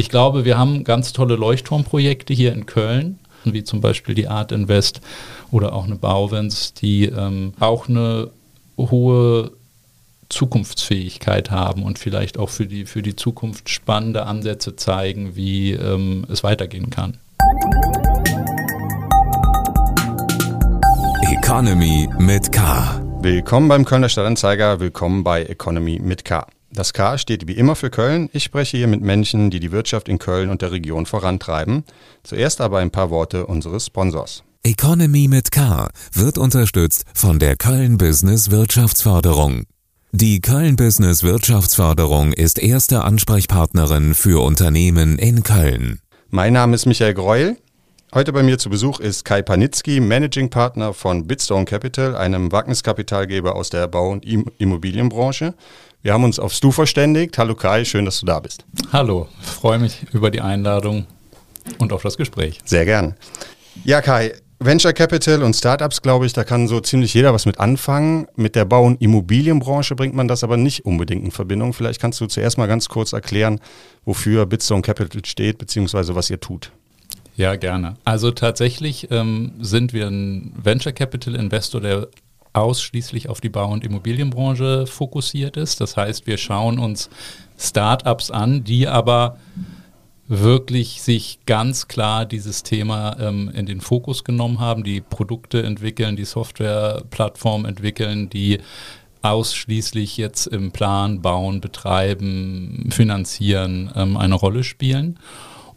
Ich glaube, wir haben ganz tolle Leuchtturmprojekte hier in Köln, wie zum Beispiel die Art Invest oder auch eine Bauwens, die ähm, auch eine hohe Zukunftsfähigkeit haben und vielleicht auch für die, für die Zukunft spannende Ansätze zeigen, wie ähm, es weitergehen kann. Economy mit K. Willkommen beim Kölner Stadtanzeiger, willkommen bei Economy mit K. Das K steht wie immer für Köln. Ich spreche hier mit Menschen, die die Wirtschaft in Köln und der Region vorantreiben. Zuerst aber ein paar Worte unseres Sponsors. Economy mit K wird unterstützt von der Köln Business Wirtschaftsförderung. Die Köln Business Wirtschaftsförderung ist erste Ansprechpartnerin für Unternehmen in Köln. Mein Name ist Michael Greuel. Heute bei mir zu Besuch ist Kai Panitzky, Managing Partner von Bitstone Capital, einem Wagniskapitalgeber aus der Bau- und Immobilienbranche. Wir haben uns aufs Du verständigt. Hallo Kai, schön, dass du da bist. Hallo, freue mich über die Einladung und auf das Gespräch. Sehr gern. Ja, Kai, Venture Capital und Startups, glaube ich, da kann so ziemlich jeder was mit anfangen. Mit der Bau- und Immobilienbranche bringt man das aber nicht unbedingt in Verbindung. Vielleicht kannst du zuerst mal ganz kurz erklären, wofür Bitstone Capital steht, beziehungsweise was ihr tut. Ja, gerne. Also tatsächlich ähm, sind wir ein Venture Capital Investor, der ausschließlich auf die Bau- und Immobilienbranche fokussiert ist. Das heißt, wir schauen uns Startups an, die aber wirklich sich ganz klar dieses Thema ähm, in den Fokus genommen haben, die Produkte entwickeln, die Softwareplattform entwickeln, die ausschließlich jetzt im Plan, Bauen, Betreiben, Finanzieren ähm, eine Rolle spielen.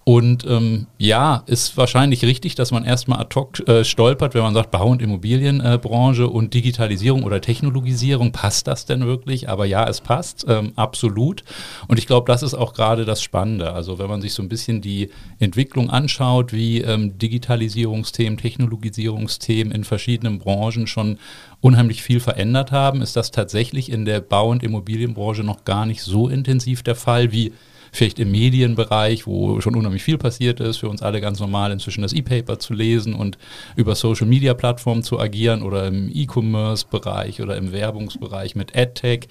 Und ähm, ja, ist wahrscheinlich richtig, dass man erstmal ad hoc äh, stolpert, wenn man sagt, Bau- und Immobilienbranche äh, und Digitalisierung oder Technologisierung, passt das denn wirklich? Aber ja, es passt, ähm, absolut. Und ich glaube, das ist auch gerade das Spannende. Also wenn man sich so ein bisschen die Entwicklung anschaut, wie ähm, Digitalisierungsthemen, Technologisierungsthemen in verschiedenen Branchen schon unheimlich viel verändert haben, ist das tatsächlich in der Bau- und Immobilienbranche noch gar nicht so intensiv der Fall wie vielleicht im Medienbereich, wo schon unheimlich viel passiert ist, für uns alle ganz normal inzwischen das E-Paper zu lesen und über Social-Media-Plattformen zu agieren oder im E-Commerce-Bereich oder im Werbungsbereich mit AdTech,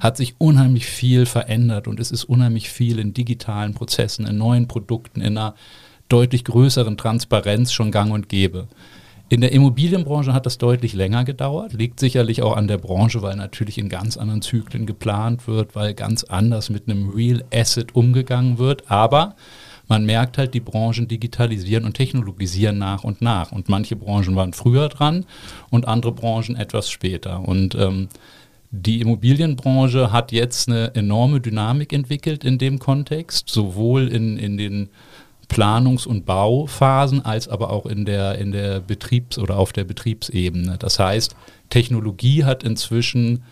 hat sich unheimlich viel verändert und es ist unheimlich viel in digitalen Prozessen, in neuen Produkten, in einer deutlich größeren Transparenz schon gang und gäbe. In der Immobilienbranche hat das deutlich länger gedauert, liegt sicherlich auch an der Branche, weil natürlich in ganz anderen Zyklen geplant wird, weil ganz anders mit einem Real Asset umgegangen wird. Aber man merkt halt, die Branchen digitalisieren und technologisieren nach und nach. Und manche Branchen waren früher dran und andere Branchen etwas später. Und ähm, die Immobilienbranche hat jetzt eine enorme Dynamik entwickelt in dem Kontext, sowohl in, in den Planungs- und Bauphasen als aber auch in der, in der Betriebs- oder auf der Betriebsebene. Das heißt, Technologie hat inzwischen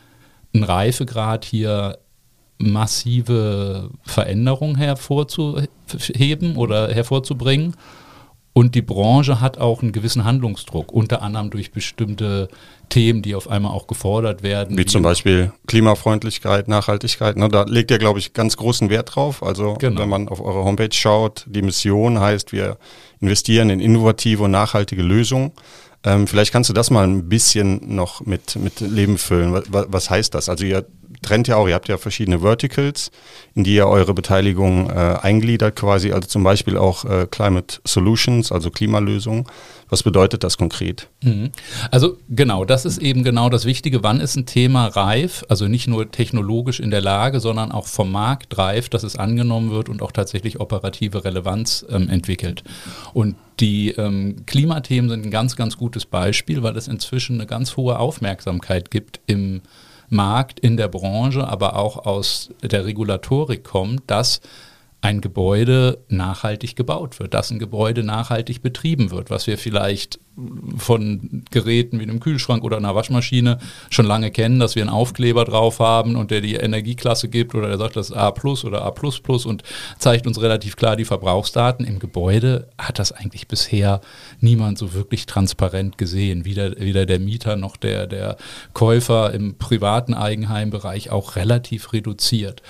einen Reifegrad hier massive Veränderungen hervorzuheben oder hervorzubringen. Und die Branche hat auch einen gewissen Handlungsdruck, unter anderem durch bestimmte Themen, die auf einmal auch gefordert werden. Wie, wie zum Beispiel Klimafreundlichkeit, Nachhaltigkeit. Ne? Da legt ihr, glaube ich, ganz großen Wert drauf. Also genau. wenn man auf eure Homepage schaut, die Mission heißt, wir investieren in innovative und nachhaltige Lösungen. Ähm, vielleicht kannst du das mal ein bisschen noch mit, mit Leben füllen. Was, was heißt das? Also ihr trennt ja auch, ihr habt ja verschiedene Verticals, in die ihr eure Beteiligung äh, eingliedert quasi, also zum Beispiel auch äh, Climate Solutions, also Klimalösungen. Was bedeutet das konkret? Mhm. Also genau, das ist eben genau das Wichtige. Wann ist ein Thema reif, also nicht nur technologisch in der Lage, sondern auch vom Markt reif, dass es angenommen wird und auch tatsächlich operative Relevanz ähm, entwickelt. Und die ähm, Klimathemen sind ein ganz, ganz gutes Beispiel, weil es inzwischen eine ganz hohe Aufmerksamkeit gibt im Markt, in der Branche, aber auch aus der Regulatorik kommt, dass ein Gebäude nachhaltig gebaut wird, dass ein Gebäude nachhaltig betrieben wird, was wir vielleicht von Geräten wie einem Kühlschrank oder einer Waschmaschine schon lange kennen, dass wir einen Aufkleber drauf haben und der die Energieklasse gibt oder der sagt, das ist A plus oder A plus plus und zeigt uns relativ klar die Verbrauchsdaten. Im Gebäude hat das eigentlich bisher niemand so wirklich transparent gesehen. Weder, weder der Mieter noch der, der Käufer im privaten Eigenheimbereich auch relativ reduziert.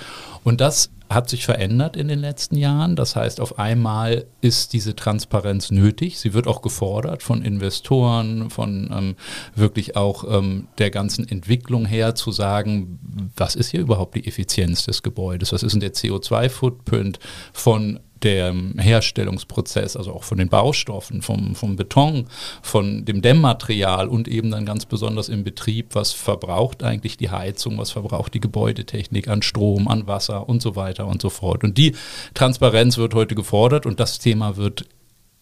Und das hat sich verändert in den letzten Jahren. Das heißt, auf einmal ist diese Transparenz nötig. Sie wird auch gefordert von Investoren, von ähm, wirklich auch ähm, der ganzen Entwicklung her zu sagen, was ist hier überhaupt die Effizienz des Gebäudes? Was ist denn der CO2-Footprint von der Herstellungsprozess, also auch von den Baustoffen, vom, vom Beton, von dem Dämmmaterial und eben dann ganz besonders im Betrieb, was verbraucht eigentlich die Heizung, was verbraucht die Gebäudetechnik an Strom, an Wasser und so weiter und so fort. Und die Transparenz wird heute gefordert und das Thema wird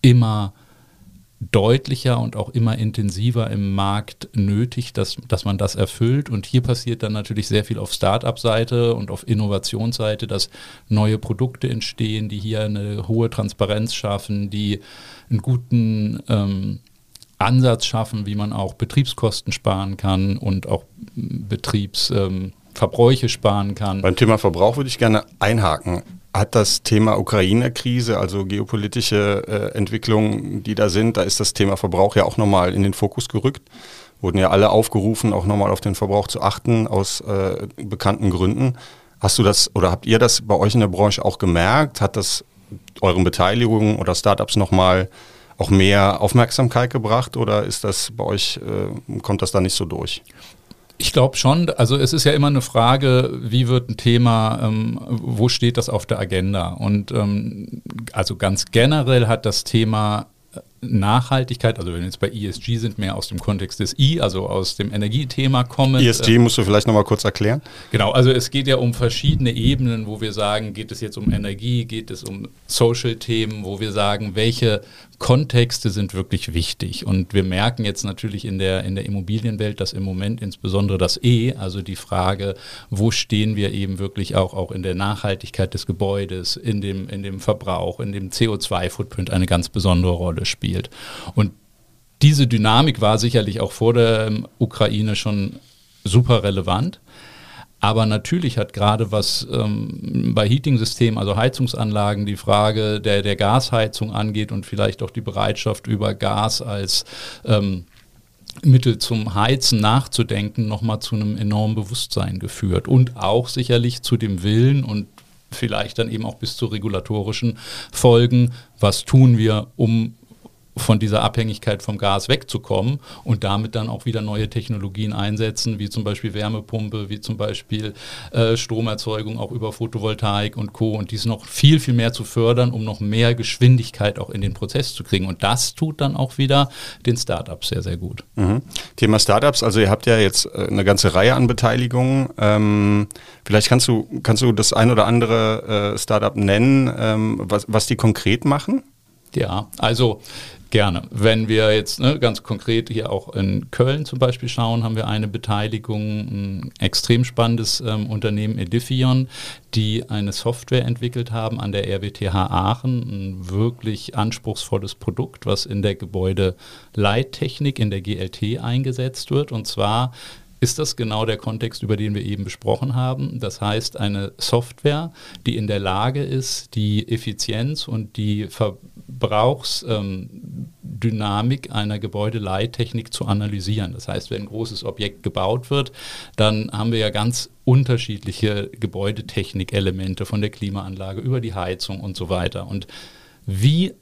immer deutlicher und auch immer intensiver im Markt nötig, dass, dass man das erfüllt. Und hier passiert dann natürlich sehr viel auf Start-up-Seite und auf Innovationsseite, dass neue Produkte entstehen, die hier eine hohe Transparenz schaffen, die einen guten ähm, Ansatz schaffen, wie man auch Betriebskosten sparen kann und auch Betriebsverbräuche ähm, sparen kann. Beim Thema Verbrauch würde ich gerne einhaken. Hat das Thema Ukraine-Krise, also geopolitische äh, Entwicklungen, die da sind, da ist das Thema Verbrauch ja auch nochmal in den Fokus gerückt. Wurden ja alle aufgerufen, auch nochmal auf den Verbrauch zu achten, aus äh, bekannten Gründen. Hast du das oder habt ihr das bei euch in der Branche auch gemerkt? Hat das euren Beteiligungen oder Startups nochmal auch mehr Aufmerksamkeit gebracht oder ist das bei euch, äh, kommt das da nicht so durch? Ich glaube schon. Also es ist ja immer eine Frage, wie wird ein Thema, ähm, wo steht das auf der Agenda? Und ähm, also ganz generell hat das Thema Nachhaltigkeit, also wenn wir jetzt bei ESG sind, mehr aus dem Kontext des I, also aus dem Energiethema kommen. ESG musst du vielleicht nochmal kurz erklären. Genau, also es geht ja um verschiedene Ebenen, wo wir sagen, geht es jetzt um Energie, geht es um Social-Themen, wo wir sagen, welche Kontexte sind wirklich wichtig. Und wir merken jetzt natürlich in der, in der Immobilienwelt, dass im Moment insbesondere das E, also die Frage, wo stehen wir eben wirklich auch, auch in der Nachhaltigkeit des Gebäudes, in dem, in dem Verbrauch, in dem CO2-Footprint eine ganz besondere Rolle spielt. Und diese Dynamik war sicherlich auch vor der ähm, Ukraine schon super relevant. Aber natürlich hat gerade was ähm, bei Heating-Systemen, also Heizungsanlagen, die Frage der, der Gasheizung angeht und vielleicht auch die Bereitschaft über Gas als ähm, Mittel zum Heizen nachzudenken, nochmal zu einem enormen Bewusstsein geführt. Und auch sicherlich zu dem Willen und vielleicht dann eben auch bis zu regulatorischen Folgen, was tun wir, um von dieser Abhängigkeit vom Gas wegzukommen und damit dann auch wieder neue Technologien einsetzen, wie zum Beispiel Wärmepumpe, wie zum Beispiel äh, Stromerzeugung auch über Photovoltaik und Co. Und dies noch viel, viel mehr zu fördern, um noch mehr Geschwindigkeit auch in den Prozess zu kriegen. Und das tut dann auch wieder den Startups sehr, sehr gut. Mhm. Thema Startups, also ihr habt ja jetzt äh, eine ganze Reihe an Beteiligungen. Ähm, vielleicht kannst du, kannst du das ein oder andere äh, Startup nennen, ähm, was, was die konkret machen? Ja, also Gerne. Wenn wir jetzt ne, ganz konkret hier auch in Köln zum Beispiel schauen, haben wir eine Beteiligung, ein extrem spannendes ähm, Unternehmen Edifion, die eine Software entwickelt haben an der RWTH Aachen. Ein wirklich anspruchsvolles Produkt, was in der Gebäudeleittechnik, in der GLT eingesetzt wird. Und zwar ist das genau der Kontext, über den wir eben besprochen haben. Das heißt, eine Software, die in der Lage ist, die Effizienz und die Verbrauchsdynamik ähm, einer Gebäudeleittechnik zu analysieren. Das heißt, wenn ein großes Objekt gebaut wird, dann haben wir ja ganz unterschiedliche Gebäudetechnikelemente von der Klimaanlage über die Heizung und so weiter. Und wie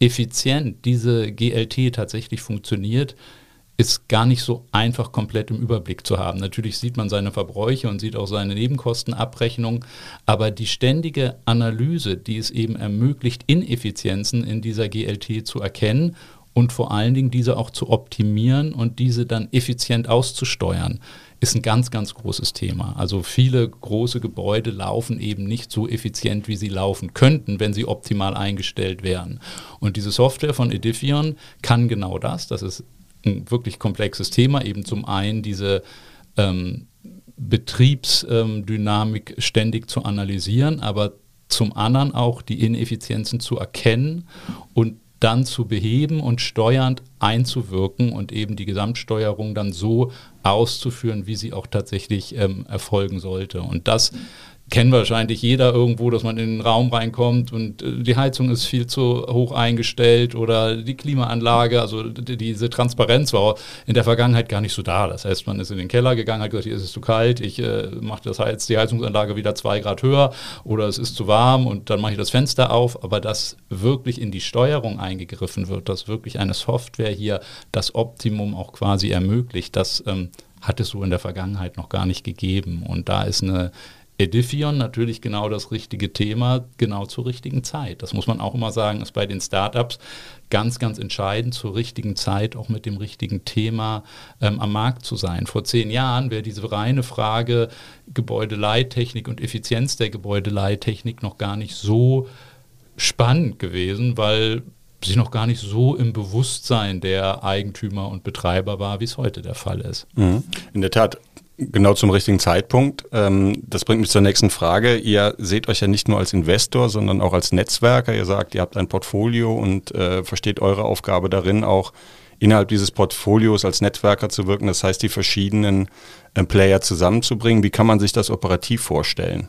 effizient diese GLT tatsächlich funktioniert, ist gar nicht so einfach komplett im Überblick zu haben. Natürlich sieht man seine Verbräuche und sieht auch seine Nebenkostenabrechnung, aber die ständige Analyse, die es eben ermöglicht, Ineffizienzen in dieser GLT zu erkennen und vor allen Dingen diese auch zu optimieren und diese dann effizient auszusteuern, ist ein ganz, ganz großes Thema. Also viele große Gebäude laufen eben nicht so effizient, wie sie laufen könnten, wenn sie optimal eingestellt wären. Und diese Software von Edifion kann genau das. Das ist ein wirklich komplexes Thema. Eben zum einen diese ähm, Betriebsdynamik ständig zu analysieren, aber zum anderen auch die Ineffizienzen zu erkennen und dann zu beheben und steuernd einzuwirken und eben die Gesamtsteuerung dann so auszuführen, wie sie auch tatsächlich ähm, erfolgen sollte. Und das kennen wahrscheinlich jeder irgendwo, dass man in den Raum reinkommt und äh, die Heizung ist viel zu hoch eingestellt oder die Klimaanlage, also diese Transparenz war in der Vergangenheit gar nicht so da. Das heißt, man ist in den Keller gegangen, hat gesagt, hier ist es zu kalt, ich äh, mache das Heiz, die Heizungsanlage wieder zwei Grad höher oder es ist zu warm und dann mache ich das Fenster auf. Aber dass wirklich in die Steuerung eingegriffen wird, dass wirklich eine Software hier das Optimum auch quasi ermöglicht, das ähm, hat es so in der Vergangenheit noch gar nicht gegeben. Und da ist eine Edifion natürlich genau das richtige Thema, genau zur richtigen Zeit. Das muss man auch immer sagen, ist bei den Startups ganz, ganz entscheidend, zur richtigen Zeit auch mit dem richtigen Thema ähm, am Markt zu sein. Vor zehn Jahren wäre diese reine Frage Gebäudeleittechnik und Effizienz der Gebäudeleittechnik noch gar nicht so spannend gewesen, weil sie noch gar nicht so im Bewusstsein der Eigentümer und Betreiber war, wie es heute der Fall ist. Mhm. In der Tat, Genau zum richtigen Zeitpunkt. Ähm, das bringt mich zur nächsten Frage. Ihr seht euch ja nicht nur als Investor, sondern auch als Netzwerker. Ihr sagt, ihr habt ein Portfolio und äh, versteht eure Aufgabe darin, auch innerhalb dieses Portfolios als Netzwerker zu wirken. Das heißt, die verschiedenen äh, Player zusammenzubringen. Wie kann man sich das operativ vorstellen?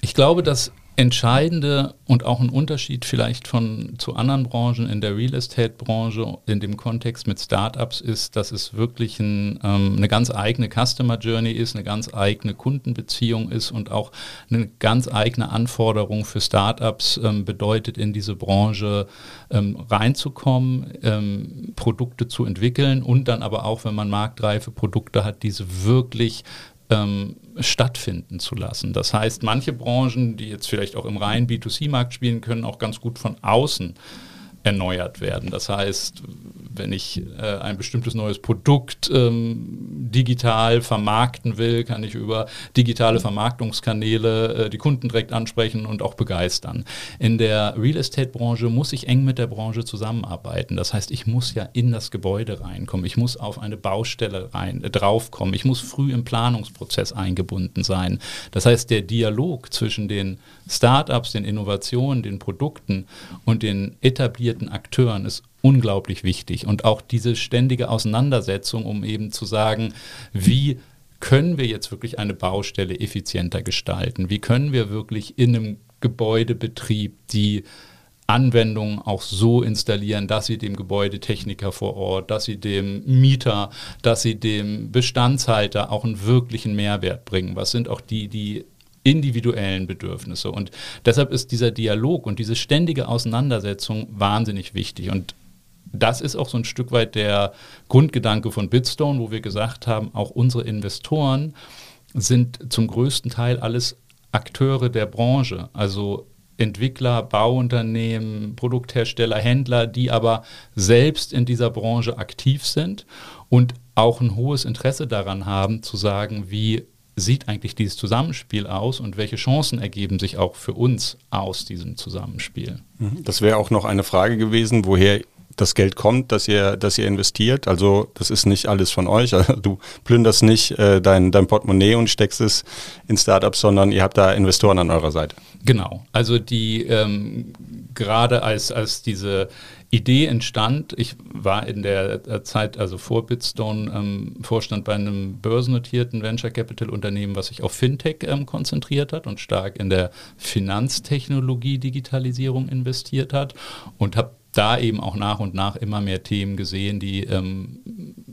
Ich glaube, dass entscheidende und auch ein Unterschied vielleicht von zu anderen Branchen in der Real Estate Branche in dem Kontext mit Startups ist, dass es wirklich ein, ähm, eine ganz eigene Customer Journey ist, eine ganz eigene Kundenbeziehung ist und auch eine ganz eigene Anforderung für Startups ähm, bedeutet, in diese Branche ähm, reinzukommen, ähm, Produkte zu entwickeln und dann aber auch, wenn man marktreife Produkte hat, diese wirklich ähm, stattfinden zu lassen. Das heißt, manche Branchen, die jetzt vielleicht auch im reinen B2C-Markt spielen, können auch ganz gut von außen erneuert werden. Das heißt, wenn ich äh, ein bestimmtes neues Produkt ähm, digital vermarkten will, kann ich über digitale Vermarktungskanäle äh, die Kunden direkt ansprechen und auch begeistern. In der Real Estate-Branche muss ich eng mit der Branche zusammenarbeiten. Das heißt, ich muss ja in das Gebäude reinkommen. Ich muss auf eine Baustelle rein, äh, draufkommen. Ich muss früh im Planungsprozess eingebunden sein. Das heißt, der Dialog zwischen den Startups, den Innovationen, den Produkten und den etablierten Akteuren ist unglaublich wichtig. Und auch diese ständige Auseinandersetzung, um eben zu sagen, wie können wir jetzt wirklich eine Baustelle effizienter gestalten? Wie können wir wirklich in einem Gebäudebetrieb die Anwendungen auch so installieren, dass sie dem Gebäudetechniker vor Ort, dass sie dem Mieter, dass sie dem Bestandshalter auch einen wirklichen Mehrwert bringen? Was sind auch die, die individuellen Bedürfnisse? Und deshalb ist dieser Dialog und diese ständige Auseinandersetzung wahnsinnig wichtig. Und das ist auch so ein Stück weit der Grundgedanke von Bitstone, wo wir gesagt haben, auch unsere Investoren sind zum größten Teil alles Akteure der Branche, also Entwickler, Bauunternehmen, Produkthersteller, Händler, die aber selbst in dieser Branche aktiv sind und auch ein hohes Interesse daran haben, zu sagen, wie sieht eigentlich dieses Zusammenspiel aus und welche Chancen ergeben sich auch für uns aus diesem Zusammenspiel? Das wäre auch noch eine Frage gewesen, woher das Geld kommt, dass ihr, dass ihr investiert. Also das ist nicht alles von euch. Also du plünderst nicht äh, dein, dein Portemonnaie und steckst es in Startups, sondern ihr habt da Investoren an eurer Seite. Genau. Also die ähm, gerade als, als diese Idee entstand, ich war in der Zeit, also vor Bitstone, ähm, Vorstand bei einem börsennotierten Venture Capital Unternehmen, was sich auf Fintech ähm, konzentriert hat und stark in der Finanztechnologie Digitalisierung investiert hat und habe da eben auch nach und nach immer mehr Themen gesehen, die ähm,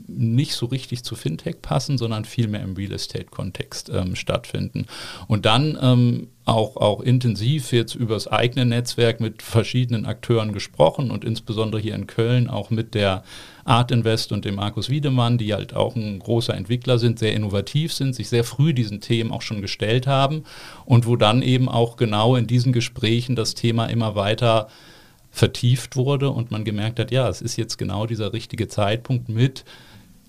nicht so richtig zu Fintech passen, sondern vielmehr im Real Estate-Kontext ähm, stattfinden. Und dann ähm, auch, auch intensiv jetzt über das eigene Netzwerk mit verschiedenen Akteuren gesprochen und insbesondere hier in Köln auch mit der Art Invest und dem Markus Wiedemann, die halt auch ein großer Entwickler sind, sehr innovativ sind, sich sehr früh diesen Themen auch schon gestellt haben und wo dann eben auch genau in diesen Gesprächen das Thema immer weiter vertieft wurde und man gemerkt hat, ja, es ist jetzt genau dieser richtige Zeitpunkt mit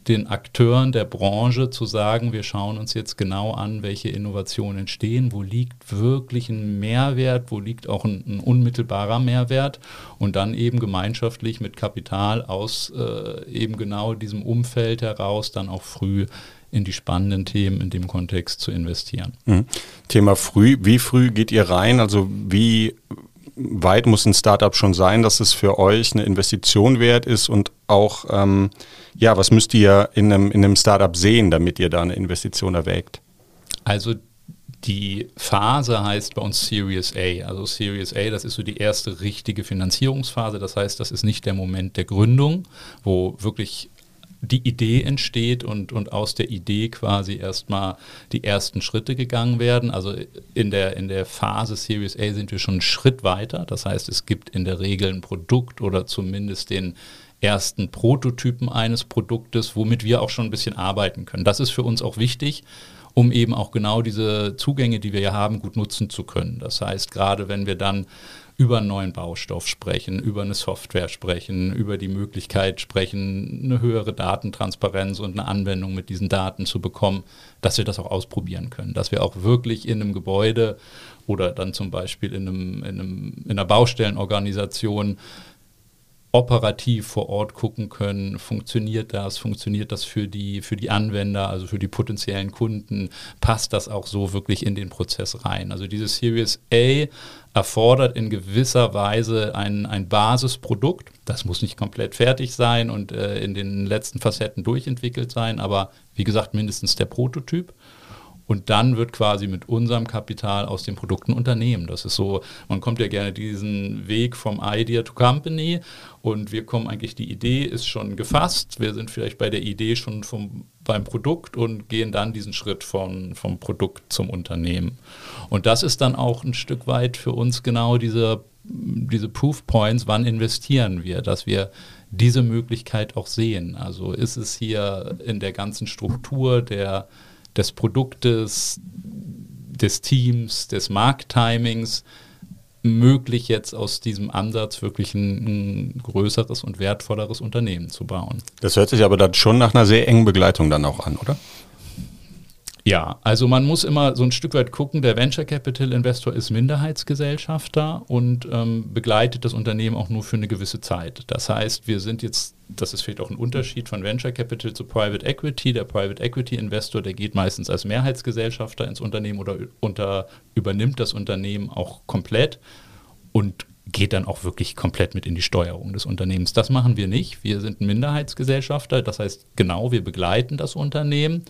den Akteuren der Branche zu sagen, wir schauen uns jetzt genau an, welche Innovationen entstehen, wo liegt wirklich ein Mehrwert, wo liegt auch ein, ein unmittelbarer Mehrwert und dann eben gemeinschaftlich mit Kapital aus äh, eben genau diesem Umfeld heraus dann auch früh in die spannenden Themen in dem Kontext zu investieren. Mhm. Thema früh, wie früh geht ihr rein? Also wie weit muss ein Startup schon sein, dass es für euch eine Investition wert ist und auch, ähm, ja, was müsst ihr in einem, in einem Startup sehen, damit ihr da eine Investition erwägt? Also die Phase heißt bei uns Series A. Also Series A, das ist so die erste richtige Finanzierungsphase. Das heißt, das ist nicht der Moment der Gründung, wo wirklich die Idee entsteht und, und aus der Idee quasi erstmal die ersten Schritte gegangen werden. Also in der, in der Phase Series A sind wir schon einen Schritt weiter. Das heißt, es gibt in der Regel ein Produkt oder zumindest den ersten Prototypen eines Produktes, womit wir auch schon ein bisschen arbeiten können. Das ist für uns auch wichtig, um eben auch genau diese Zugänge, die wir ja haben, gut nutzen zu können. Das heißt, gerade wenn wir dann über einen neuen Baustoff sprechen, über eine Software sprechen, über die Möglichkeit sprechen, eine höhere Datentransparenz und eine Anwendung mit diesen Daten zu bekommen, dass wir das auch ausprobieren können, dass wir auch wirklich in einem Gebäude oder dann zum Beispiel in, einem, in, einem, in einer Baustellenorganisation operativ vor Ort gucken können, funktioniert das, funktioniert das für die, für die Anwender, also für die potenziellen Kunden, passt das auch so wirklich in den Prozess rein. Also dieses Series A erfordert in gewisser Weise ein, ein Basisprodukt. Das muss nicht komplett fertig sein und äh, in den letzten Facetten durchentwickelt sein, aber wie gesagt mindestens der Prototyp. Und dann wird quasi mit unserem Kapital aus den Produkten Unternehmen. Das ist so, man kommt ja gerne diesen Weg vom Idea to Company und wir kommen eigentlich, die Idee ist schon gefasst. Wir sind vielleicht bei der Idee schon vom, beim Produkt und gehen dann diesen Schritt von, vom Produkt zum Unternehmen. Und das ist dann auch ein Stück weit für uns genau diese, diese Proof Points, wann investieren wir, dass wir diese Möglichkeit auch sehen. Also ist es hier in der ganzen Struktur der des Produktes, des Teams, des Markttimings möglich, jetzt aus diesem Ansatz wirklich ein, ein, größeres und wertvolleres Unternehmen zu bauen. Das hört sich aber dann schon nach einer sehr engen Begleitung dann auch an, oder? Ja, also man muss immer so ein Stück weit gucken, der Venture Capital Investor ist Minderheitsgesellschafter und ähm, begleitet das Unternehmen auch nur für eine gewisse Zeit. Das heißt, wir sind jetzt, das ist vielleicht auch ein Unterschied von Venture Capital zu Private Equity. Der Private Equity Investor, der geht meistens als Mehrheitsgesellschafter ins Unternehmen oder unter, übernimmt das Unternehmen auch komplett und geht dann auch wirklich komplett mit in die Steuerung des Unternehmens. Das machen wir nicht. Wir sind Minderheitsgesellschafter, das heißt genau, wir begleiten das Unternehmen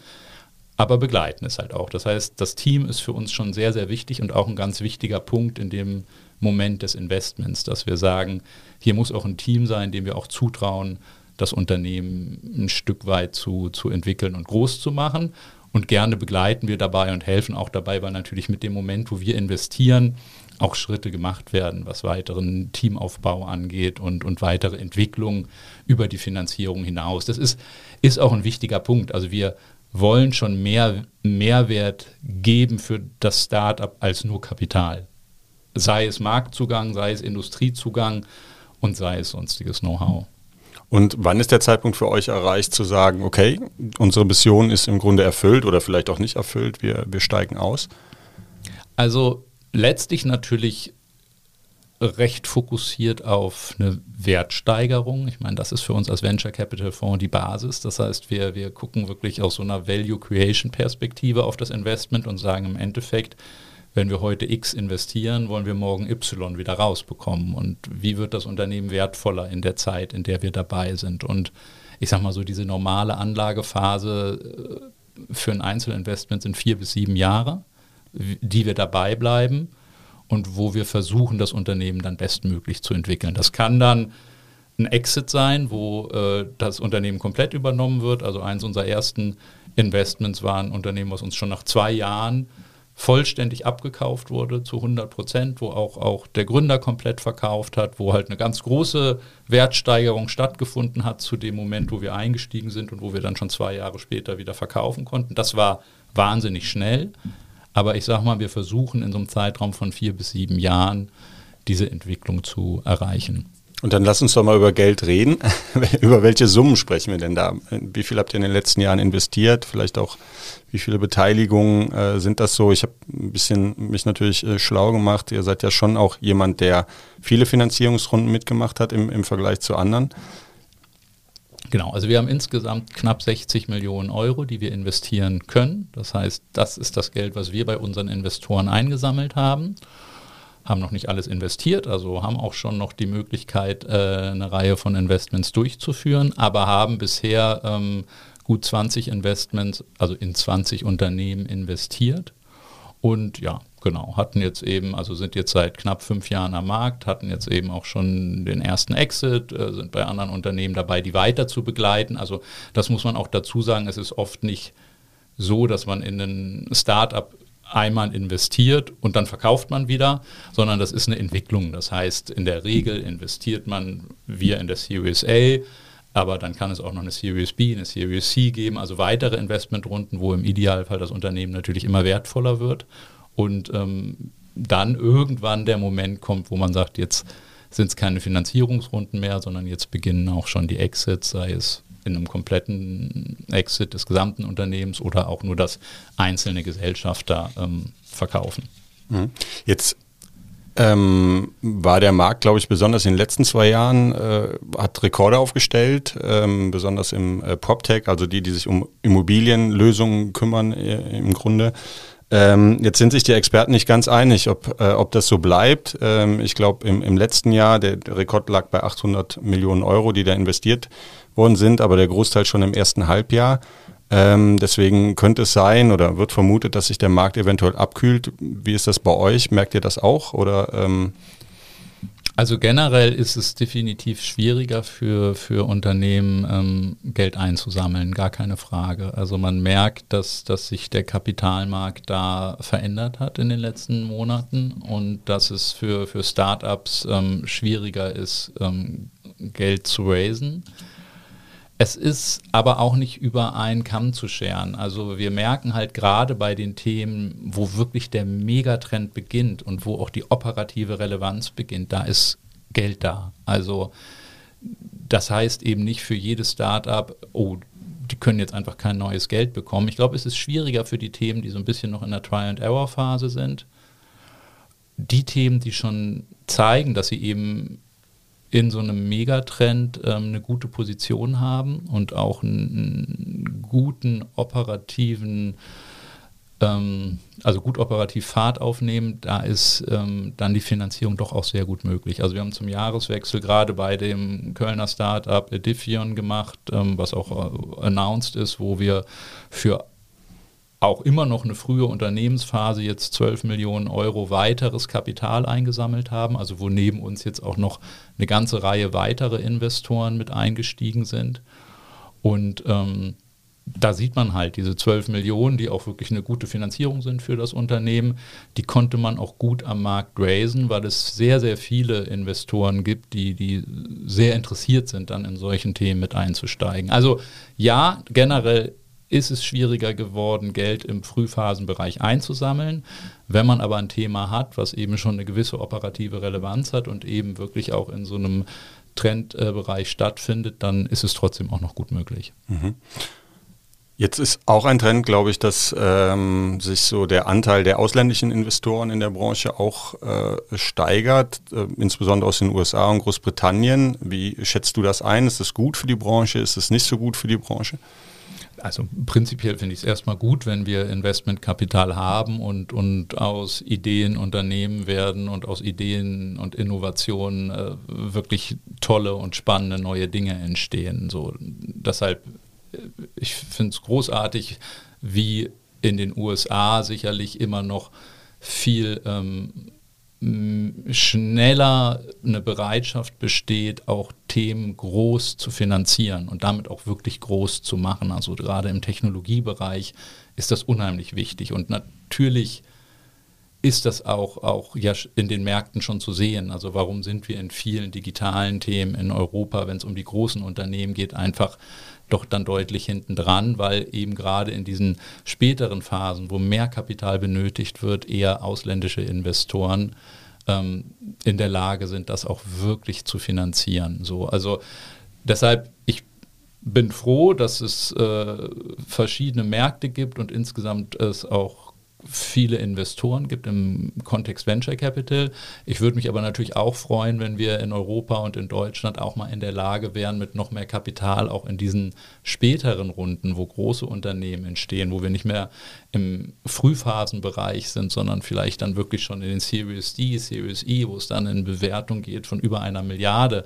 aber begleiten es halt auch. Das heißt, das Team ist für uns schon sehr, sehr wichtig und auch ein ganz wichtiger Punkt in dem Moment des Investments, dass wir sagen, hier muss auch ein Team sein, dem wir auch zutrauen, das Unternehmen ein Stück weit zu, zu entwickeln und groß zu machen. Und gerne begleiten wir dabei und helfen auch dabei, weil natürlich mit dem Moment, wo wir investieren, auch Schritte gemacht werden, was weiteren Teamaufbau angeht und, und weitere Entwicklung über die Finanzierung hinaus. Das ist, ist auch ein wichtiger Punkt. Also wir wollen schon mehr Mehrwert geben für das Startup als nur Kapital. Sei es Marktzugang, sei es Industriezugang und sei es sonstiges Know-how. Und wann ist der Zeitpunkt für euch erreicht zu sagen, okay, unsere Mission ist im Grunde erfüllt oder vielleicht auch nicht erfüllt, wir, wir steigen aus? Also letztlich natürlich recht fokussiert auf eine Wertsteigerung. Ich meine, das ist für uns als Venture Capital Fonds die Basis. Das heißt, wir, wir gucken wirklich aus so einer Value Creation Perspektive auf das Investment und sagen im Endeffekt, wenn wir heute X investieren, wollen wir morgen Y wieder rausbekommen. Und wie wird das Unternehmen wertvoller in der Zeit, in der wir dabei sind? Und ich sage mal so, diese normale Anlagephase äh, für ein Einzelinvestment sind vier bis sieben Jahre, die wir dabei bleiben und wo wir versuchen, das Unternehmen dann bestmöglich zu entwickeln. Das kann dann ein Exit sein, wo äh, das Unternehmen komplett übernommen wird. Also eins unserer ersten Investments war ein Unternehmen, was uns schon nach zwei Jahren vollständig abgekauft wurde zu 100 Prozent, wo auch, auch der Gründer komplett verkauft hat, wo halt eine ganz große Wertsteigerung stattgefunden hat zu dem Moment, wo wir eingestiegen sind und wo wir dann schon zwei Jahre später wieder verkaufen konnten. Das war wahnsinnig schnell. Aber ich sage mal, wir versuchen in so einem Zeitraum von vier bis sieben Jahren diese Entwicklung zu erreichen. Und dann lass uns doch mal über Geld reden. über welche Summen sprechen wir denn da? Wie viel habt ihr in den letzten Jahren investiert? Vielleicht auch, wie viele Beteiligungen äh, sind das so? Ich habe ein bisschen mich natürlich äh, schlau gemacht. Ihr seid ja schon auch jemand, der viele Finanzierungsrunden mitgemacht hat im, im Vergleich zu anderen. Genau, also wir haben insgesamt knapp 60 Millionen Euro, die wir investieren können. Das heißt, das ist das Geld, was wir bei unseren Investoren eingesammelt haben. Haben noch nicht alles investiert, also haben auch schon noch die Möglichkeit, äh, eine Reihe von Investments durchzuführen, aber haben bisher ähm, gut 20 Investments, also in 20 Unternehmen investiert. Und ja, genau, hatten jetzt eben, also sind jetzt seit knapp fünf Jahren am Markt, hatten jetzt eben auch schon den ersten Exit, äh, sind bei anderen Unternehmen dabei, die weiter zu begleiten. Also das muss man auch dazu sagen, es ist oft nicht so, dass man in ein Startup einmal investiert und dann verkauft man wieder, sondern das ist eine Entwicklung. Das heißt, in der Regel investiert man, wir in der Series A, aber dann kann es auch noch eine Series B, eine Series C geben, also weitere Investmentrunden, wo im Idealfall das Unternehmen natürlich immer wertvoller wird. Und ähm, dann irgendwann der Moment kommt, wo man sagt, jetzt sind es keine Finanzierungsrunden mehr, sondern jetzt beginnen auch schon die Exits, sei es in einem kompletten Exit des gesamten Unternehmens oder auch nur das einzelne Gesellschafter ähm, verkaufen. Mhm. Jetzt ähm, war der Markt, glaube ich, besonders in den letzten zwei Jahren, äh, hat Rekorde aufgestellt, ähm, besonders im äh, PropTech, also die, die sich um Immobilienlösungen kümmern äh, im Grunde. Ähm, jetzt sind sich die Experten nicht ganz einig, ob, äh, ob das so bleibt. Ähm, ich glaube, im, im letzten Jahr, der, der Rekord lag bei 800 Millionen Euro, die da investiert worden sind, aber der Großteil schon im ersten Halbjahr. Ähm, deswegen könnte es sein oder wird vermutet, dass sich der Markt eventuell abkühlt. Wie ist das bei euch? Merkt ihr das auch? Oder, ähm also generell ist es definitiv schwieriger für, für Unternehmen, ähm, Geld einzusammeln, gar keine Frage. Also man merkt, dass, dass sich der Kapitalmarkt da verändert hat in den letzten Monaten und dass es für, für Startups ähm, schwieriger ist, ähm, Geld zu raisen. Es ist aber auch nicht über einen Kamm zu scheren. Also wir merken halt gerade bei den Themen, wo wirklich der Megatrend beginnt und wo auch die operative Relevanz beginnt, da ist Geld da. Also das heißt eben nicht für jedes Startup, oh, die können jetzt einfach kein neues Geld bekommen. Ich glaube, es ist schwieriger für die Themen, die so ein bisschen noch in der Try-and-Error-Phase sind. Die Themen, die schon zeigen, dass sie eben in so einem Megatrend ähm, eine gute Position haben und auch einen, einen guten operativen, ähm, also gut operativ Fahrt aufnehmen, da ist ähm, dann die Finanzierung doch auch sehr gut möglich. Also wir haben zum Jahreswechsel gerade bei dem Kölner Startup Edifion gemacht, ähm, was auch äh, announced ist, wo wir für auch immer noch eine frühe Unternehmensphase jetzt 12 Millionen Euro weiteres Kapital eingesammelt haben, also wo neben uns jetzt auch noch eine ganze Reihe weitere Investoren mit eingestiegen sind. Und ähm, da sieht man halt diese 12 Millionen, die auch wirklich eine gute Finanzierung sind für das Unternehmen, die konnte man auch gut am Markt raisen, weil es sehr, sehr viele Investoren gibt, die, die sehr interessiert sind, dann in solchen Themen mit einzusteigen. Also ja, generell ist es schwieriger geworden, Geld im Frühphasenbereich einzusammeln. Wenn man aber ein Thema hat, was eben schon eine gewisse operative Relevanz hat und eben wirklich auch in so einem Trendbereich stattfindet, dann ist es trotzdem auch noch gut möglich. Mhm. Jetzt ist auch ein Trend, glaube ich, dass ähm, sich so der Anteil der ausländischen Investoren in der Branche auch äh, steigert, äh, insbesondere aus den USA und Großbritannien. Wie schätzt du das ein? Ist das gut für die Branche? Ist es nicht so gut für die Branche? Also prinzipiell finde ich es erstmal gut, wenn wir Investmentkapital haben und, und aus Ideen Unternehmen werden und aus Ideen und Innovationen äh, wirklich tolle und spannende neue Dinge entstehen. So, deshalb, äh, ich finde es großartig, wie in den USA sicherlich immer noch viel ähm, schneller eine Bereitschaft besteht, auch Themen groß zu finanzieren und damit auch wirklich groß zu machen. Also gerade im Technologiebereich ist das unheimlich wichtig. Und natürlich ist das auch, auch ja in den Märkten schon zu sehen. Also warum sind wir in vielen digitalen Themen in Europa, wenn es um die großen Unternehmen geht, einfach doch dann deutlich hinten dran, weil eben gerade in diesen späteren Phasen, wo mehr Kapital benötigt wird, eher ausländische Investoren ähm, in der Lage sind, das auch wirklich zu finanzieren. So, also deshalb, ich bin froh, dass es äh, verschiedene Märkte gibt und insgesamt es auch viele Investoren gibt im Kontext Venture Capital. Ich würde mich aber natürlich auch freuen, wenn wir in Europa und in Deutschland auch mal in der Lage wären, mit noch mehr Kapital auch in diesen späteren Runden, wo große Unternehmen entstehen, wo wir nicht mehr im Frühphasenbereich sind, sondern vielleicht dann wirklich schon in den Series D, Series E, wo es dann in Bewertung geht von über einer Milliarde,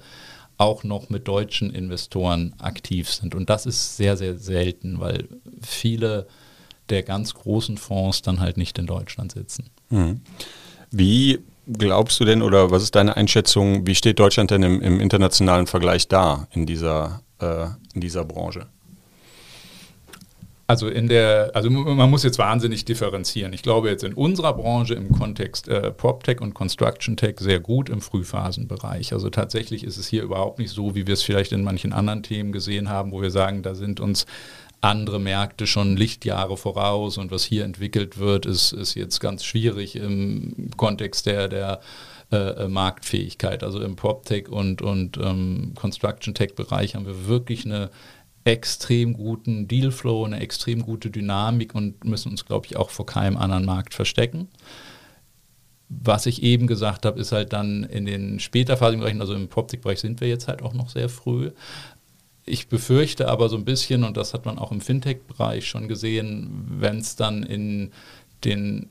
auch noch mit deutschen Investoren aktiv sind. Und das ist sehr, sehr selten, weil viele der ganz großen Fonds dann halt nicht in Deutschland sitzen. Mhm. Wie glaubst du denn oder was ist deine Einschätzung, wie steht Deutschland denn im, im internationalen Vergleich da in dieser, äh, in dieser Branche? Also in der, also man muss jetzt wahnsinnig differenzieren. Ich glaube jetzt in unserer Branche im Kontext äh, PropTech und Construction Tech sehr gut im Frühphasenbereich. Also tatsächlich ist es hier überhaupt nicht so, wie wir es vielleicht in manchen anderen Themen gesehen haben, wo wir sagen, da sind uns andere Märkte schon Lichtjahre voraus und was hier entwickelt wird, ist, ist jetzt ganz schwierig im Kontext der, der äh, äh Marktfähigkeit. Also im PropTech und, und ähm, Construction Tech Bereich haben wir wirklich eine extrem guten Dealflow, eine extrem gute Dynamik und müssen uns, glaube ich, auch vor keinem anderen Markt verstecken. Was ich eben gesagt habe, ist halt dann in den späterphasigen Bereichen, also im Proptik-Bereich sind wir jetzt halt auch noch sehr früh. Ich befürchte aber so ein bisschen, und das hat man auch im Fintech-Bereich schon gesehen, wenn es dann in den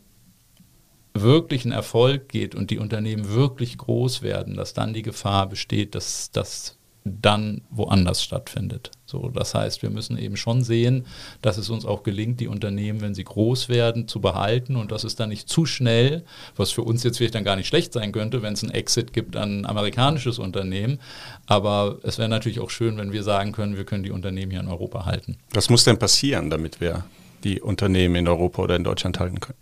wirklichen Erfolg geht und die Unternehmen wirklich groß werden, dass dann die Gefahr besteht, dass das dann woanders stattfindet. So, das heißt, wir müssen eben schon sehen, dass es uns auch gelingt, die Unternehmen, wenn sie groß werden, zu behalten und dass es dann nicht zu schnell, was für uns jetzt vielleicht dann gar nicht schlecht sein könnte, wenn es einen Exit gibt an ein amerikanisches Unternehmen. Aber es wäre natürlich auch schön, wenn wir sagen können, wir können die Unternehmen hier in Europa halten. Was muss denn passieren, damit wir die Unternehmen in Europa oder in Deutschland halten können?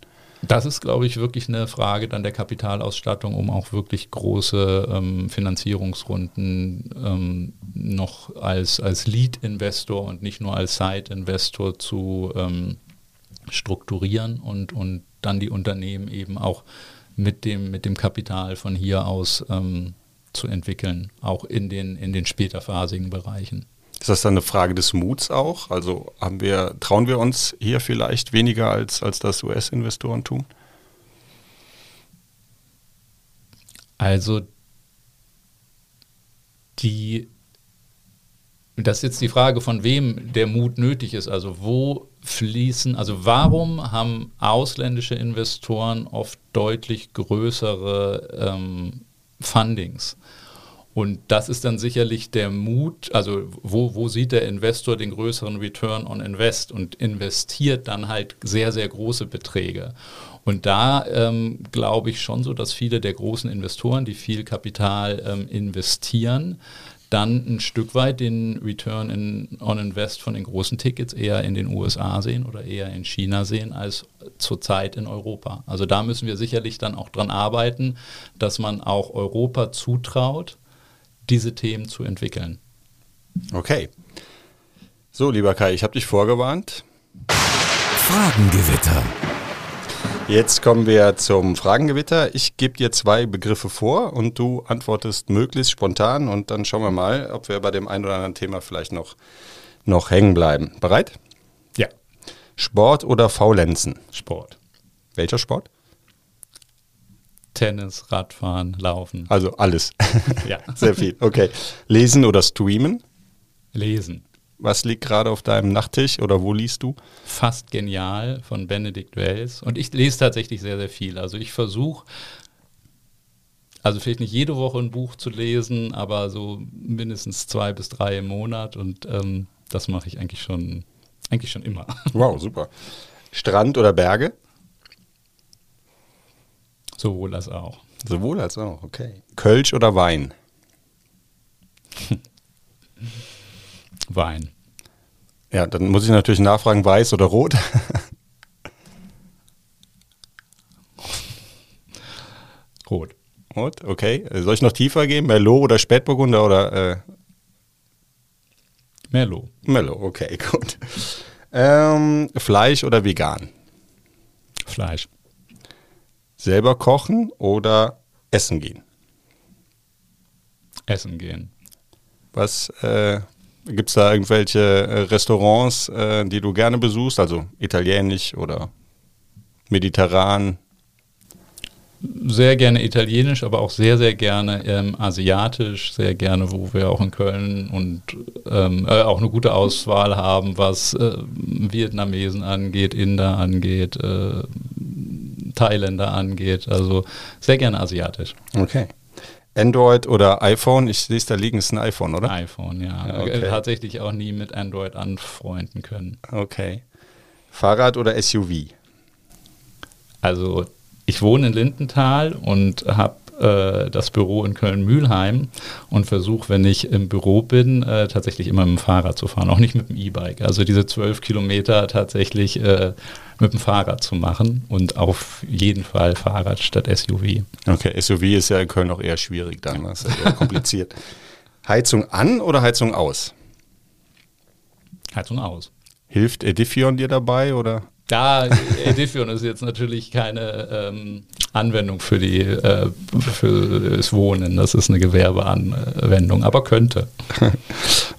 Das ist, glaube ich, wirklich eine Frage dann der Kapitalausstattung, um auch wirklich große ähm, Finanzierungsrunden ähm, noch als, als Lead-Investor und nicht nur als Side-Investor zu ähm, strukturieren und, und dann die Unternehmen eben auch mit dem, mit dem Kapital von hier aus ähm, zu entwickeln, auch in den, in den späterphasigen Bereichen. Ist das dann eine Frage des Muts auch? Also haben wir, trauen wir uns hier vielleicht weniger als, als das US-Investoren tun? Also die, das ist jetzt die Frage, von wem der Mut nötig ist. Also wo fließen, also warum haben ausländische Investoren oft deutlich größere ähm, Fundings? Und das ist dann sicherlich der Mut, also wo, wo sieht der Investor den größeren Return on Invest und investiert dann halt sehr, sehr große Beträge. Und da ähm, glaube ich schon so, dass viele der großen Investoren, die viel Kapital ähm, investieren, dann ein Stück weit den Return in, on Invest von den großen Tickets eher in den USA sehen oder eher in China sehen als zurzeit in Europa. Also da müssen wir sicherlich dann auch dran arbeiten, dass man auch Europa zutraut, diese Themen zu entwickeln. Okay. So, lieber Kai, ich habe dich vorgewarnt. Fragengewitter. Jetzt kommen wir zum Fragengewitter. Ich gebe dir zwei Begriffe vor und du antwortest möglichst spontan und dann schauen wir mal, ob wir bei dem einen oder anderen Thema vielleicht noch, noch hängen bleiben. Bereit? Ja. Sport oder Faulenzen? Sport. Welcher Sport? Tennis, Radfahren, Laufen. Also alles. Ja. Sehr viel. Okay. Lesen oder streamen? Lesen. Was liegt gerade auf deinem Nachttisch oder wo liest du? Fast genial von Benedikt Wells. Und ich lese tatsächlich sehr, sehr viel. Also ich versuche, also vielleicht nicht jede Woche ein Buch zu lesen, aber so mindestens zwei bis drei im Monat. Und ähm, das mache ich eigentlich schon, eigentlich schon immer. Wow, super. Strand oder Berge? Sowohl als auch. Sowohl als auch, okay. Kölsch oder Wein? Wein. Ja, dann muss ich natürlich nachfragen, weiß oder rot? rot. Rot, okay. Soll ich noch tiefer gehen? Merlot oder Spätburgunder oder? Äh? Merlot. Merlot, okay, gut. Ähm, Fleisch oder vegan? Fleisch. Selber kochen oder essen gehen? Essen gehen. Was äh, gibt es da irgendwelche äh, Restaurants, äh, die du gerne besuchst? Also italienisch oder mediterran? Sehr gerne italienisch, aber auch sehr, sehr gerne ähm, asiatisch, sehr gerne, wo wir auch in Köln und ähm, äh, auch eine gute Auswahl haben, was äh, Vietnamesen angeht, Inder angeht, äh, Thailänder angeht. Also sehr gerne asiatisch. Okay. Android oder iPhone? Ich sehe es da liegen, ist ein iPhone, oder? iPhone, ja. Okay. Tatsächlich auch nie mit Android anfreunden können. Okay. Fahrrad oder SUV? Also ich wohne in Lindenthal und habe äh, das Büro in Köln-Mühlheim und versuche, wenn ich im Büro bin, äh, tatsächlich immer mit dem Fahrrad zu fahren, auch nicht mit dem E-Bike. Also diese zwölf Kilometer tatsächlich äh, mit dem Fahrrad zu machen und auf jeden Fall Fahrrad statt SUV. Okay, SUV ist ja in Köln auch eher schwierig dann, das ist ja eher kompliziert. Heizung an oder Heizung aus? Heizung aus. Hilft Edifion dir dabei oder? Da, Edifion ist jetzt natürlich keine ähm, Anwendung für, die, äh, für das Wohnen. Das ist eine Gewerbeanwendung, aber könnte.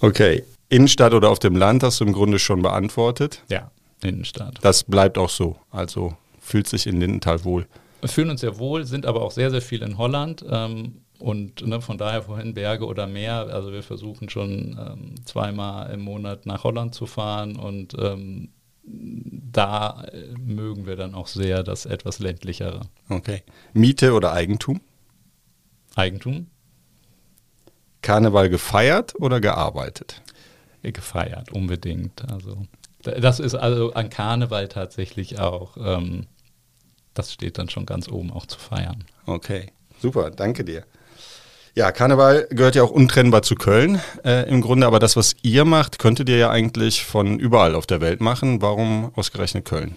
Okay. Innenstadt oder auf dem Land hast du im Grunde schon beantwortet. Ja, Innenstadt. Das bleibt auch so. Also fühlt sich in Lindenthal wohl. Wir fühlen uns sehr wohl, sind aber auch sehr, sehr viel in Holland. Ähm, und ne, von daher vorhin Berge oder Meer. Also wir versuchen schon ähm, zweimal im Monat nach Holland zu fahren und ähm, da äh, mögen wir dann auch sehr das etwas ländlichere. Okay. Miete oder Eigentum? Eigentum. Karneval gefeiert oder gearbeitet? Gefeiert, unbedingt. Also das ist also an Karneval tatsächlich auch, ähm, das steht dann schon ganz oben auch zu feiern. Okay, super, danke dir. Ja, Karneval gehört ja auch untrennbar zu Köln äh, im Grunde, aber das, was ihr macht, könntet ihr ja eigentlich von überall auf der Welt machen. Warum ausgerechnet Köln?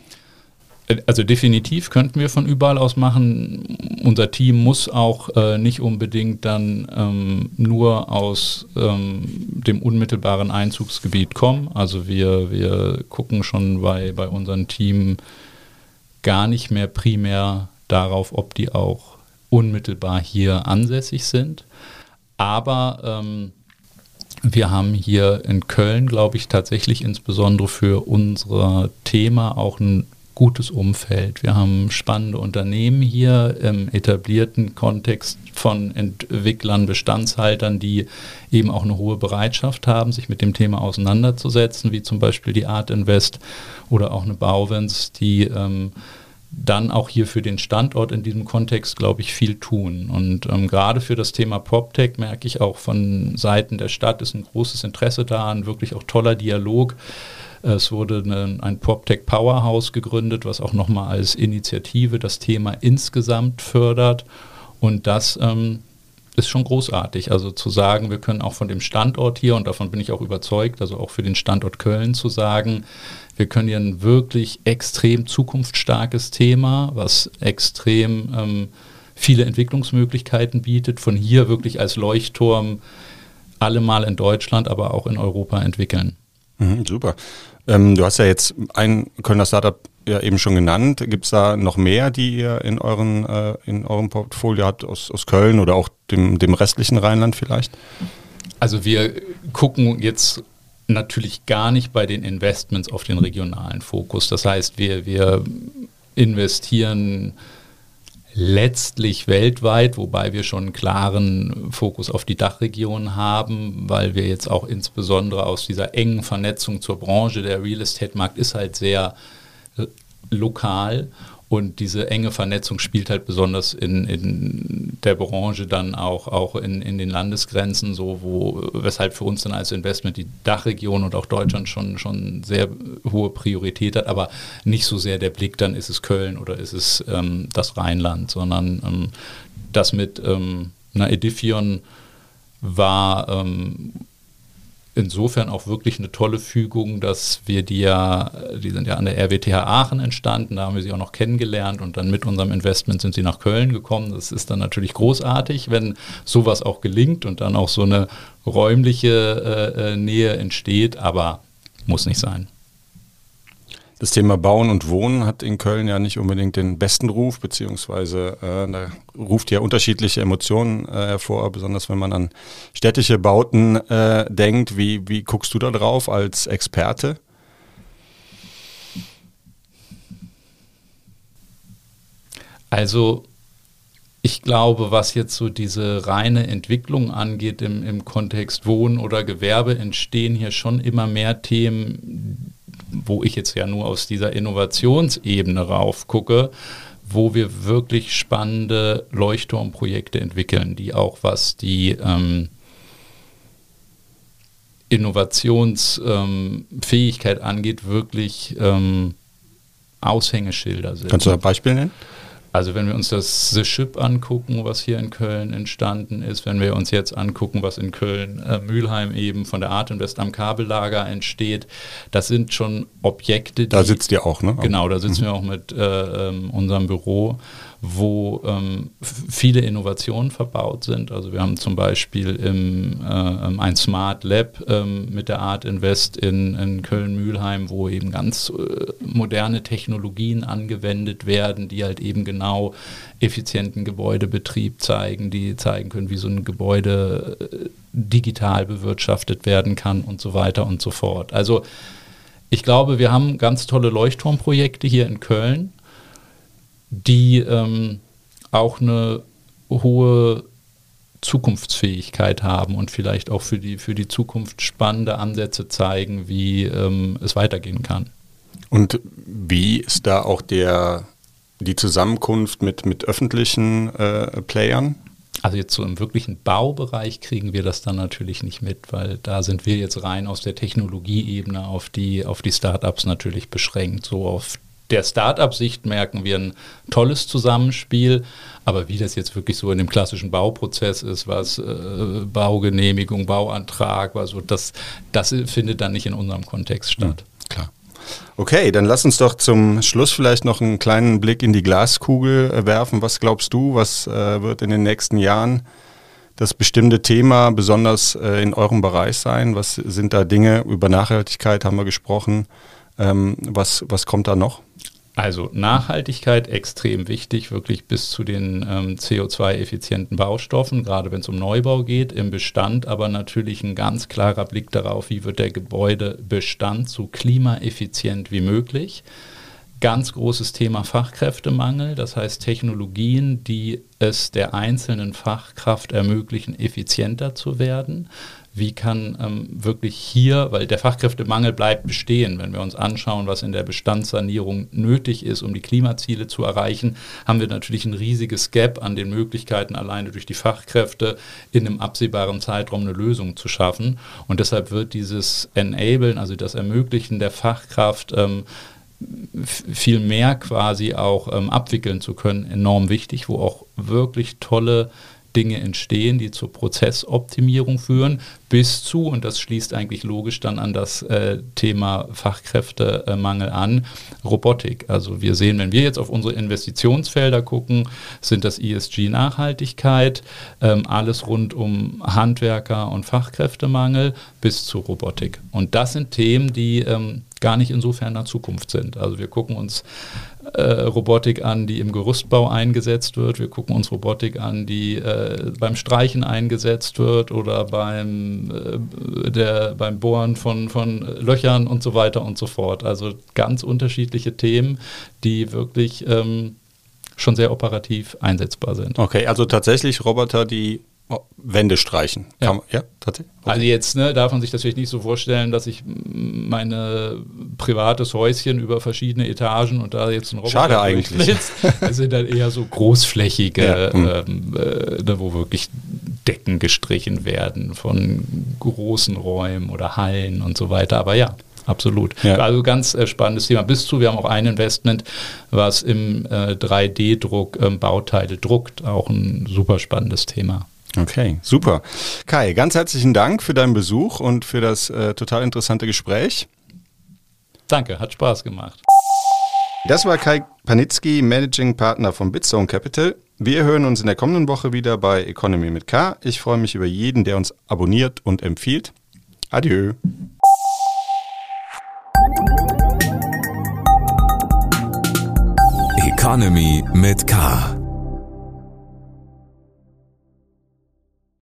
Also definitiv könnten wir von überall aus machen. Unser Team muss auch äh, nicht unbedingt dann ähm, nur aus ähm, dem unmittelbaren Einzugsgebiet kommen. Also wir, wir gucken schon bei, bei unserem Team gar nicht mehr primär darauf, ob die auch unmittelbar hier ansässig sind. Aber ähm, wir haben hier in Köln, glaube ich, tatsächlich insbesondere für unser Thema auch ein gutes Umfeld. Wir haben spannende Unternehmen hier im etablierten Kontext von Entwicklern, Bestandshaltern, die eben auch eine hohe Bereitschaft haben, sich mit dem Thema auseinanderzusetzen, wie zum Beispiel die Art Invest oder auch eine Bauwens, die ähm, dann auch hier für den Standort in diesem Kontext, glaube ich, viel tun. Und ähm, gerade für das Thema PropTech merke ich auch von Seiten der Stadt ist ein großes Interesse da, ein wirklich auch toller Dialog. Es wurde eine, ein PropTech Powerhouse gegründet, was auch nochmal als Initiative das Thema insgesamt fördert. Und das ähm, ist schon großartig. Also zu sagen, wir können auch von dem Standort hier, und davon bin ich auch überzeugt, also auch für den Standort Köln zu sagen, wir können hier ein wirklich extrem zukunftsstarkes Thema, was extrem ähm, viele Entwicklungsmöglichkeiten bietet, von hier wirklich als Leuchtturm allemal in Deutschland, aber auch in Europa entwickeln. Mhm, super. Ähm, du hast ja jetzt ein Kölner Startup ja eben schon genannt. Gibt es da noch mehr, die ihr in, euren, äh, in eurem Portfolio habt aus, aus Köln oder auch dem, dem restlichen Rheinland vielleicht? Also wir gucken jetzt natürlich gar nicht bei den Investments auf den regionalen Fokus. Das heißt, wir, wir investieren letztlich weltweit, wobei wir schon einen klaren Fokus auf die Dachregion haben, weil wir jetzt auch insbesondere aus dieser engen Vernetzung zur Branche, der Real Estate-Markt ist halt sehr lokal und diese enge Vernetzung spielt halt besonders in, in der Branche dann auch, auch in, in den Landesgrenzen so, wo, weshalb für uns dann als Investment die Dachregion und auch Deutschland schon, schon sehr hohe Priorität hat, aber nicht so sehr der Blick, dann ist es Köln oder ist es ähm, das Rheinland, sondern ähm, das mit ähm, einer Edifion war ähm, insofern auch wirklich eine tolle Fügung, dass wir die ja, die sind ja an der RWTH Aachen entstanden, da haben wir sie auch noch kennengelernt und dann mit unserem Investment sind sie nach Köln gekommen. Das ist dann natürlich großartig, wenn sowas auch gelingt und dann auch so eine räumliche äh, äh Nähe entsteht, aber muss nicht sein. Das Thema Bauen und Wohnen hat in Köln ja nicht unbedingt den besten Ruf, beziehungsweise äh, da ruft ja unterschiedliche Emotionen äh, hervor, besonders wenn man an städtische Bauten äh, denkt. Wie, wie guckst du da drauf als Experte? Also ich glaube, was jetzt so diese reine Entwicklung angeht im, im Kontext Wohnen oder Gewerbe, entstehen hier schon immer mehr Themen, wo ich jetzt ja nur aus dieser Innovationsebene rauf gucke, wo wir wirklich spannende Leuchtturmprojekte entwickeln, die auch was die ähm, Innovationsfähigkeit ähm, angeht, wirklich ähm, Aushängeschilder sind. Kannst du ein Beispiel nennen? Also wenn wir uns das The Ship angucken, was hier in Köln entstanden ist, wenn wir uns jetzt angucken, was in Köln äh, Mülheim eben von der Art Invest am Kabellager entsteht, das sind schon Objekte. Die, da sitzt ihr auch, ne? Genau, da sitzen mhm. wir auch mit äh, ähm, unserem Büro wo ähm, viele Innovationen verbaut sind. Also wir haben zum Beispiel im, äh, ein Smart Lab ähm, mit der Art Invest in, in Köln-Mühlheim, wo eben ganz äh, moderne Technologien angewendet werden, die halt eben genau effizienten Gebäudebetrieb zeigen, die zeigen können, wie so ein Gebäude äh, digital bewirtschaftet werden kann und so weiter und so fort. Also ich glaube, wir haben ganz tolle Leuchtturmprojekte hier in Köln die ähm, auch eine hohe Zukunftsfähigkeit haben und vielleicht auch für die, für die Zukunft spannende Ansätze zeigen, wie ähm, es weitergehen kann. Und wie ist da auch der, die Zusammenkunft mit, mit öffentlichen äh, Playern? Also jetzt so im wirklichen Baubereich kriegen wir das dann natürlich nicht mit, weil da sind wir jetzt rein aus der Technologieebene auf die, auf die Startups natürlich beschränkt. So auf der Start-up-Sicht merken wir ein tolles Zusammenspiel, aber wie das jetzt wirklich so in dem klassischen Bauprozess ist, was äh, Baugenehmigung, Bauantrag, was so, das, das findet dann nicht in unserem Kontext statt. Mhm, klar. Okay, dann lass uns doch zum Schluss vielleicht noch einen kleinen Blick in die Glaskugel äh, werfen. Was glaubst du, was äh, wird in den nächsten Jahren das bestimmte Thema besonders äh, in eurem Bereich sein? Was sind da Dinge? Über Nachhaltigkeit haben wir gesprochen. Ähm, was, was kommt da noch? Also Nachhaltigkeit extrem wichtig, wirklich bis zu den ähm, CO2-effizienten Baustoffen, gerade wenn es um Neubau geht, im Bestand, aber natürlich ein ganz klarer Blick darauf, wie wird der Gebäudebestand so klimaeffizient wie möglich. Ganz großes Thema Fachkräftemangel, das heißt Technologien, die es der einzelnen Fachkraft ermöglichen, effizienter zu werden wie kann ähm, wirklich hier, weil der Fachkräftemangel bleibt bestehen, wenn wir uns anschauen, was in der Bestandssanierung nötig ist, um die Klimaziele zu erreichen, haben wir natürlich ein riesiges Gap an den Möglichkeiten, alleine durch die Fachkräfte in einem absehbaren Zeitraum eine Lösung zu schaffen. Und deshalb wird dieses Enablen, also das Ermöglichen der Fachkraft, ähm, viel mehr quasi auch ähm, abwickeln zu können, enorm wichtig, wo auch wirklich tolle Dinge entstehen, die zur Prozessoptimierung führen, bis zu, und das schließt eigentlich logisch dann an das äh, Thema Fachkräftemangel an, Robotik. Also wir sehen, wenn wir jetzt auf unsere Investitionsfelder gucken, sind das ESG-Nachhaltigkeit, ähm, alles rund um Handwerker und Fachkräftemangel bis zu Robotik. Und das sind Themen, die ähm, gar nicht insofern nach Zukunft sind. Also wir gucken uns äh, Robotik an, die im Gerüstbau eingesetzt wird. Wir gucken uns Robotik an, die äh, beim Streichen eingesetzt wird oder beim, äh, der, beim Bohren von, von Löchern und so weiter und so fort. Also ganz unterschiedliche Themen, die wirklich ähm, schon sehr operativ einsetzbar sind. Okay, also tatsächlich Roboter, die Wände streichen. Ja, man, ja tatsächlich. Okay. Also jetzt ne, darf man sich das vielleicht nicht so vorstellen, dass ich mein privates Häuschen über verschiedene Etagen und da jetzt ein Roboter Schade eigentlich. Das sind dann eher so großflächige, ja. Hm. ähm, äh, wo wirklich Decken gestrichen werden von großen Räumen oder Hallen und so weiter. Aber ja, absolut. Ja. Also ganz äh, spannendes Thema. Bis zu, wir haben auch ein Investment, was im äh, 3D-Druck ähm, Bauteile druckt. Auch ein super spannendes Thema. Okay, super. Kai, ganz herzlichen Dank für deinen Besuch und für das äh, total interessante Gespräch. Danke, hat Spaß gemacht. Das war Kai Panitzky, Managing Partner von Bitzone Capital. Wir hören uns in der kommenden Woche wieder bei Economy mit K. Ich freue mich über jeden, der uns abonniert und empfiehlt. Adieu. Economy mit K